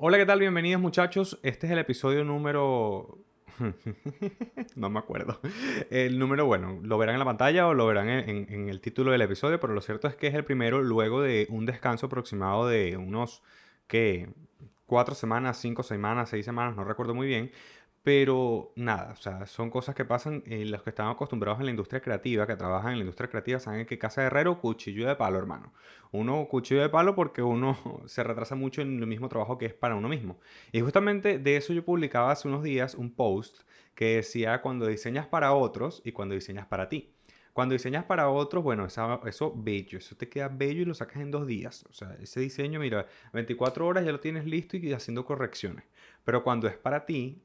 Hola, ¿qué tal? Bienvenidos muchachos. Este es el episodio número... no me acuerdo. El número, bueno, lo verán en la pantalla o lo verán en, el título del episodio, pero lo cierto es que es el primero luego de un descanso aproximado de unos, ¿qué? Cuatro semanas, cinco semanas, seis semanas, no recuerdo muy bien. Pero nada, o sea, son cosas que pasan en los que están acostumbrados en la industria creativa, que trabajan en la industria creativa, saben que casa de herrero, cuchillo de palo, hermano. Uno cuchillo de palo porque uno se retrasa mucho en el mismo trabajo que es para uno mismo. Y justamente de eso yo publicaba hace unos días un post que decía cuando diseñas para otros y cuando diseñas para ti. Cuando diseñas para otros, bueno, eso, eso bello, eso te queda bello y lo sacas en dos días. O sea, ese diseño, mira, 24 horas ya lo tienes listo y haciendo correcciones. Pero cuando es para ti,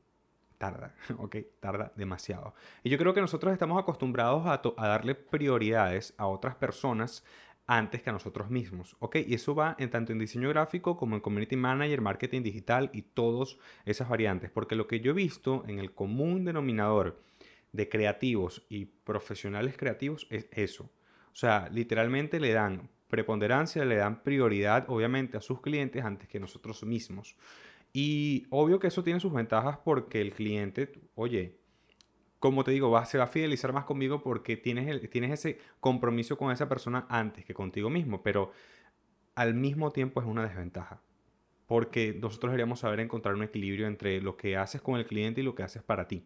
tarda, ¿ok? Tarda demasiado. Y yo creo que nosotros estamos acostumbrados a, darle prioridades a otras personas antes que a nosotros mismos, ¿ok? Y eso va en tanto en diseño gráfico como en community manager, marketing digital y todas esas variantes, porque lo que yo he visto en el común denominador de creativos y profesionales creativos es eso. O sea, literalmente le dan preponderancia, le dan prioridad, obviamente, a sus clientes antes que nosotros mismos. Y obvio que eso tiene sus ventajas porque el cliente, oye, como te digo, va, se va a fidelizar más conmigo porque tienes, tienes ese compromiso con esa persona antes que contigo mismo, pero al mismo tiempo es una desventaja. Porque nosotros deberíamos saber encontrar un equilibrio entre lo que haces con el cliente y lo que haces para ti.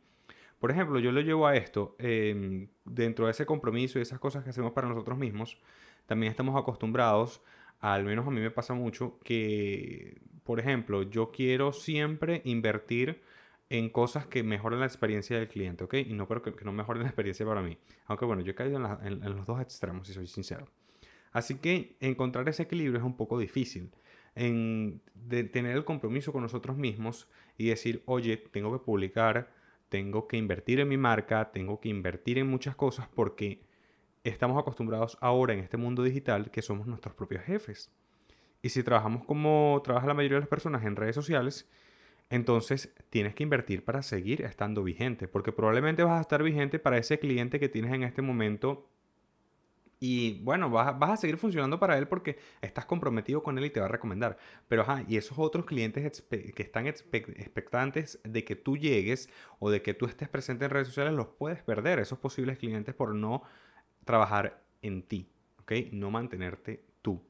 Por ejemplo, yo lo llevo a esto, em, dentro de ese compromiso y esas cosas que hacemos para nosotros mismos, también estamos acostumbrados, al menos a mí me pasa mucho, que por ejemplo, yo quiero siempre invertir en cosas que mejoren la experiencia del cliente, ¿ok? Y no creo que, no mejoren la experiencia para mí. Aunque bueno, yo he caído en, los dos extremos, si soy sincero. Así que encontrar ese equilibrio es un poco difícil. De tener el compromiso con nosotros mismos y decir, oye, tengo que publicar, tengo que invertir en mi marca, tengo que invertir en muchas cosas porque estamos acostumbrados ahora en este mundo digital que somos nuestros propios jefes. Y si trabajamos como trabaja la mayoría de las personas en redes sociales, entonces tienes que invertir para seguir estando vigente, porque probablemente vas a estar vigente para ese cliente que tienes en este momento y bueno, vas, a seguir funcionando para él porque estás comprometido con él y te va a recomendar. Pero ajá, y esos otros clientes que están expectantes de que tú llegues o de que tú estés presente en redes sociales, los puedes perder, esos posibles clientes, por no trabajar en ti, ¿ok? No mantenerte tú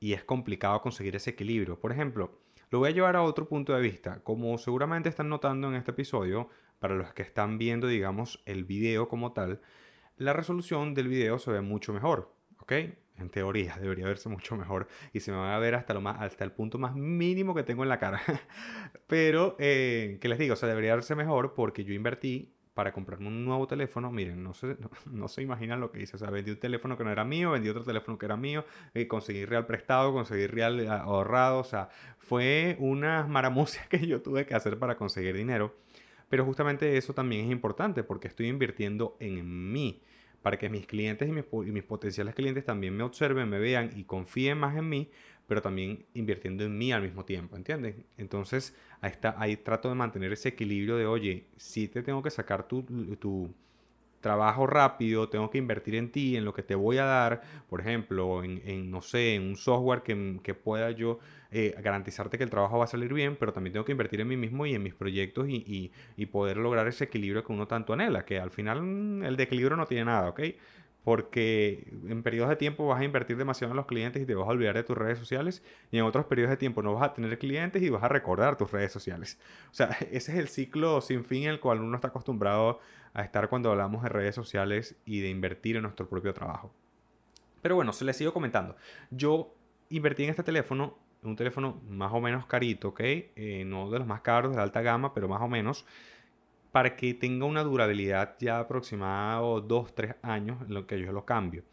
y es complicado conseguir ese equilibrio. Por ejemplo, lo voy a llevar a otro punto de vista. Como seguramente están notando en este episodio, para los que están viendo, digamos, el video como tal, la resolución del video se ve mucho mejor, ¿ok? En teoría debería verse mucho mejor y se me va a ver hasta, lo más, hasta el punto más mínimo que tengo en la cara. Pero, eh, ¿qué les digo? O sea, debería verse mejor porque yo invertí para comprarme un nuevo teléfono, miren, no se, no, se imaginan lo que hice. O sea, vendí un teléfono que no era mío, vendí otro teléfono que era mío, eh, conseguí real prestado, conseguí real eh, ahorrado. O sea, fue una maramucia que yo tuve que hacer para conseguir dinero. Pero justamente eso también es importante porque estoy invirtiendo en mí para que mis clientes y mis, potenciales clientes también me observen, me vean y confíen más en mí, pero también invirtiendo en mí al mismo tiempo, ¿entienden? Entonces, ahí, ahí trato de mantener ese equilibrio de, oye, si te tengo que sacar tu, tu trabajo rápido, tengo que invertir en ti, en lo que te voy a dar, por ejemplo, en, no sé, en un software que, que pueda yo eh, garantizarte que el trabajo va a salir bien, pero también tengo que invertir en mí mismo y en mis proyectos y, y, y poder lograr ese equilibrio que uno tanto anhela, que al final mm, el de equilibrio no tiene nada, ¿ok? Porque en periodos de tiempo vas a invertir demasiado en los clientes y te vas a olvidar de tus redes sociales y en otros periodos de tiempo no vas a tener clientes y vas a recordar tus redes sociales. O sea, ese es el ciclo sin fin en el cual uno está acostumbrado a estar cuando hablamos de redes sociales y de invertir en nuestro propio trabajo. Pero bueno, se les sigo comentando. Yo invertí en este teléfono, un teléfono más o menos carito, ¿ok? Eh, no de los más caros, de la alta gama, pero más o menos para que tenga una durabilidad ya aproximada 2-3 años en lo que yo lo cambio.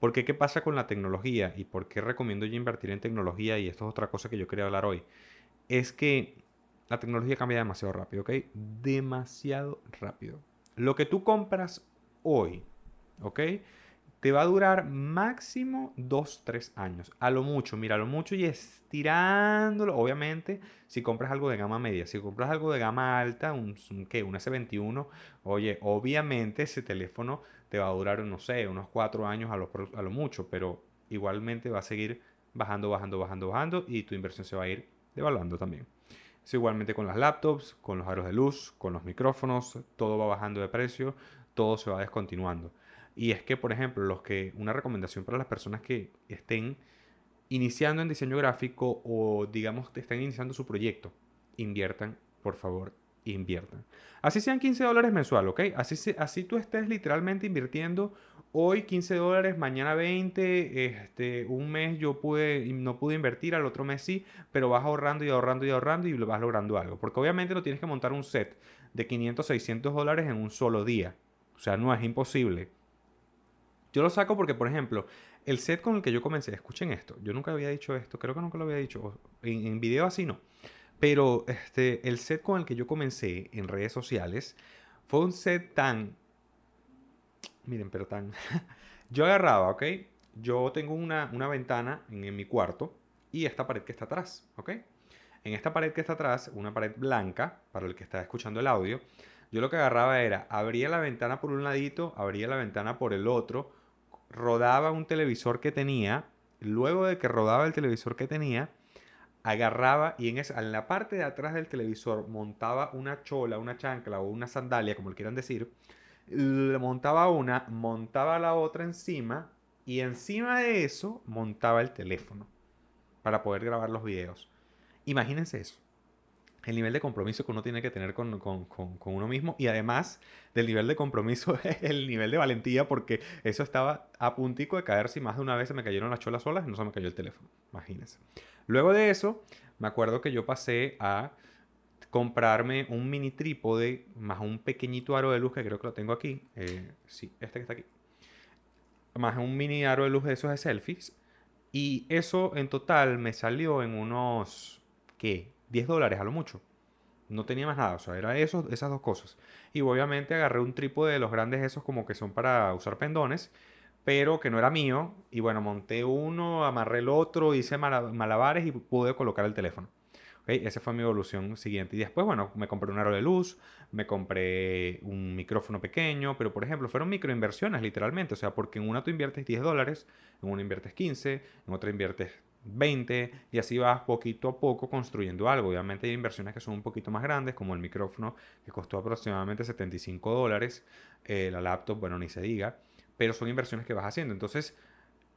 Porque qué pasa con la tecnología y por qué recomiendo yo invertir en tecnología y esto es otra cosa que yo quería hablar hoy. Es que la tecnología cambia demasiado rápido, ¿ok? Demasiado rápido. Lo que tú compras hoy, ¿ok? Te va a durar máximo 2-3 años. A lo mucho, mira, a lo mucho y estirándolo. Obviamente, si compras algo de gama media, si compras algo de gama alta, un, ¿qué? un S21, oye, obviamente ese teléfono te va a durar, no sé, unos 4 años a lo, a lo mucho, pero igualmente va a seguir bajando, bajando, bajando, bajando y tu inversión se va a ir devaluando también. Es igualmente con las laptops, con los aros de luz, con los micrófonos, todo va bajando de precio, todo se va descontinuando. Y es que, por ejemplo, los que una recomendación para las personas que estén iniciando en diseño gráfico o digamos que estén iniciando su proyecto, inviertan, por favor, inviertan. Así sean 15 dólares mensual, ¿ok? Así, así tú estés literalmente invirtiendo hoy 15 dólares, mañana 20, este, un mes yo pude, no pude invertir, al otro mes sí, pero vas ahorrando y ahorrando y ahorrando y vas logrando algo. Porque obviamente no tienes que montar un set de 500, 600 dólares en un solo día. O sea, no es imposible. Yo lo saco porque, por ejemplo, el set con el que yo comencé, escuchen esto, yo nunca había dicho esto, creo que nunca lo había dicho, en, en video así no. Pero este, el set con el que yo comencé en redes sociales fue un set tan Miren, pero tan... yo agarraba, ¿ok? Yo tengo una, ventana en, mi cuarto y esta pared que está atrás, ¿ok? En esta pared que está atrás, una pared blanca, para el que está escuchando el audio, yo lo que agarraba era, abría la ventana por un ladito, abría la ventana por el otro, rodaba un televisor que tenía, luego de que rodaba el televisor que tenía, agarraba y en, esa, en la parte de atrás del televisor montaba una chola, una chancla o una sandalia, como le quieran decir, le montaba una, montaba la otra encima y encima de eso montaba el teléfono para poder grabar los videos. Imagínense eso. El nivel de compromiso que uno tiene que tener con, uno mismo y además del nivel de compromiso el nivel de valentía porque eso estaba a puntico de caer si más de una vez se me cayeron las cholas solas y no se me cayó el teléfono. Imagínense. Luego de eso, me acuerdo que yo pasé a comprarme un mini trípode más un pequeñito aro de luz que creo que lo tengo aquí. Eh, sí, este que está aquí. Más un mini aro de luz de esos de selfies. Y eso en total me salió en unos, ¿qué? 10 dólares a lo mucho. No tenía más nada, o sea, era eso, esas dos cosas. Y obviamente agarré un trípode de los grandes esos como que son para usar pendones, pero que no era mío. Y bueno, monté uno, amarré el otro, hice malabares y pude colocar el teléfono. Esa fue mi evolución siguiente. Y después, bueno, me compré un aro de luz, me compré un micrófono pequeño, pero por ejemplo, fueron microinversiones literalmente. O sea, porque en una tú inviertes 10 dólares, en una inviertes 15, en otra inviertes 20 y así vas poquito a poco construyendo algo. Obviamente hay inversiones que son un poquito más grandes, como el micrófono que costó aproximadamente 75 dólares, eh, la laptop, bueno, ni se diga, pero son inversiones que vas haciendo. Entonces,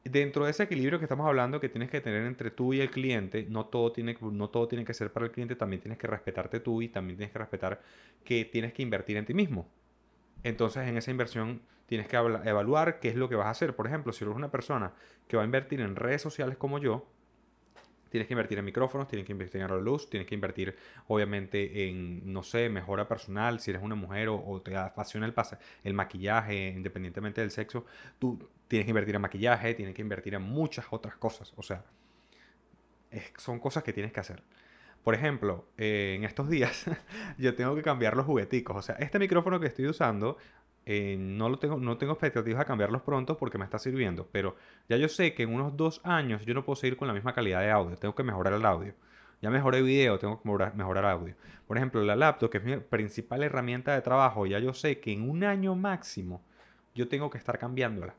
dentro de ese equilibrio que estamos hablando que tienes que tener entre tú y el cliente, no todo, tiene, no todo tiene que ser para el cliente, también tienes que respetarte tú y también tienes que respetar que tienes que invertir en ti mismo. Entonces en esa inversión tienes que evaluar qué es lo que vas a hacer. Por ejemplo, si eres una persona que va a invertir en redes sociales como yo, Tienes que invertir en micrófonos, tienes que invertir en luz, tienes que invertir obviamente en, no sé, mejora personal, si eres una mujer o, te apasiona el, el maquillaje, independientemente del sexo, tú tienes que invertir en maquillaje, tienes que invertir en muchas otras cosas. O sea, son cosas que tienes que hacer. Por ejemplo, eh, en estos días yo tengo que cambiar los jugueticos. O sea, este micrófono que estoy usando eh, no, lo tengo, no tengo expectativas a cambiarlos pronto porque me está sirviendo, pero ya yo sé que en unos dos años yo no puedo seguir con la misma calidad de audio, tengo que mejorar el audio. Ya mejoré video, tengo que mejorar, mejorar audio. Por ejemplo, la laptop, que es mi principal herramienta de trabajo, ya yo sé que en un año máximo yo tengo que estar cambiándola.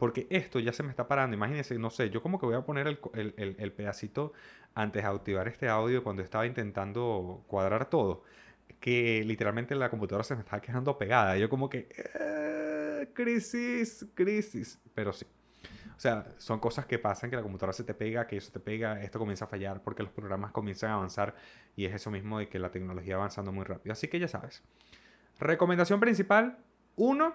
Porque esto ya se me está parando. Imagínense, no sé, yo como que voy a poner el, el, el pedacito antes de activar este audio cuando estaba intentando cuadrar todo que literalmente la computadora se me estaba quedando pegada. yo como que, eh, crisis, crisis. Pero sí. O sea, son cosas que pasan, que la computadora se te pega, que eso te pega, esto comienza a fallar porque los programas comienzan a avanzar y es eso mismo de que la tecnología va avanzando muy rápido. Así que ya sabes. Recomendación principal, uno,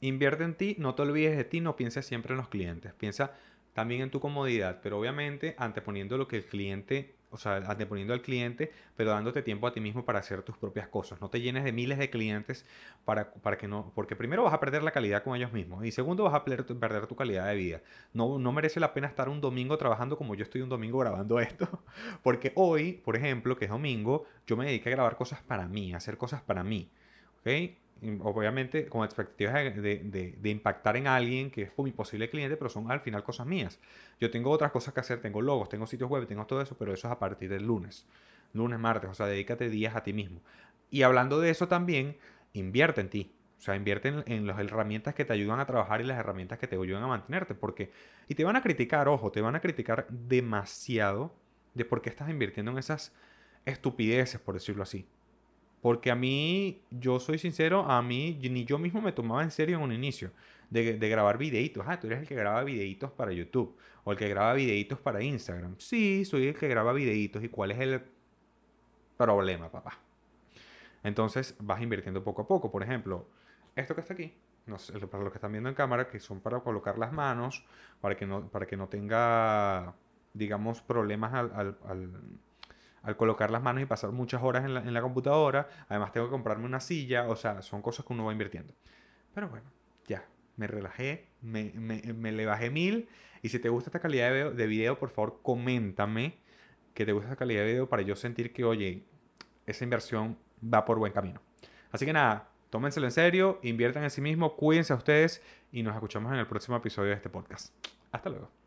invierte en ti, no te olvides de ti, no pienses siempre en los clientes, piensa también en tu comodidad, pero obviamente anteponiendo lo que el cliente o sea, anteponiendo al cliente, pero dándote tiempo a ti mismo para hacer tus propias cosas. No te llenes de miles de clientes para, para que no, porque primero vas a perder la calidad con ellos mismos y segundo vas a perder, tu calidad de vida. No, no merece la pena estar un domingo trabajando como yo estoy un domingo grabando esto, porque hoy, por ejemplo, que es domingo, yo me dediqué a grabar cosas para mí, a hacer cosas para mí. ¿Ok? Obviamente con expectativas de, impactar en alguien que es mi posible cliente, pero son al final cosas mías. Yo tengo otras cosas que hacer, tengo logos, tengo sitios web, tengo todo eso, pero eso es a partir del lunes, lunes, martes, o sea, dedícate días a ti mismo. Y hablando de eso también, invierte en ti. O sea, invierte en, en, las herramientas que te ayudan a trabajar y las herramientas que te ayudan a mantenerte. Porque, y te van a criticar, ojo, te van a criticar demasiado de por qué estás invirtiendo en esas estupideces, por decirlo así. Porque a mí, yo soy sincero, a mí ni yo mismo me tomaba en serio en un inicio de, grabar videitos. Ah, tú eres el que graba videitos para YouTube o el que graba videitos para Instagram. Sí, soy el que graba videitos. ¿Y cuál es el problema, papá? Entonces vas invirtiendo poco a poco. Por ejemplo, esto que está aquí, no para los que están viendo en cámara, que son para colocar las manos, para que no, para que no tenga, digamos, problemas al al colocar las manos y pasar muchas horas en la, computadora. Además tengo que comprarme una silla, o sea, son cosas que uno va invirtiendo. Pero bueno, ya, me relajé, me, le bajé mil. Y si te gusta esta calidad de de video, por favor, coméntame que te gusta esta calidad de video para yo sentir que, oye, esa inversión va por buen camino. Así que nada, tómenselo en serio, inviertan en sí mismos, cuídense a ustedes y nos escuchamos en el próximo episodio de este podcast. Hasta luego.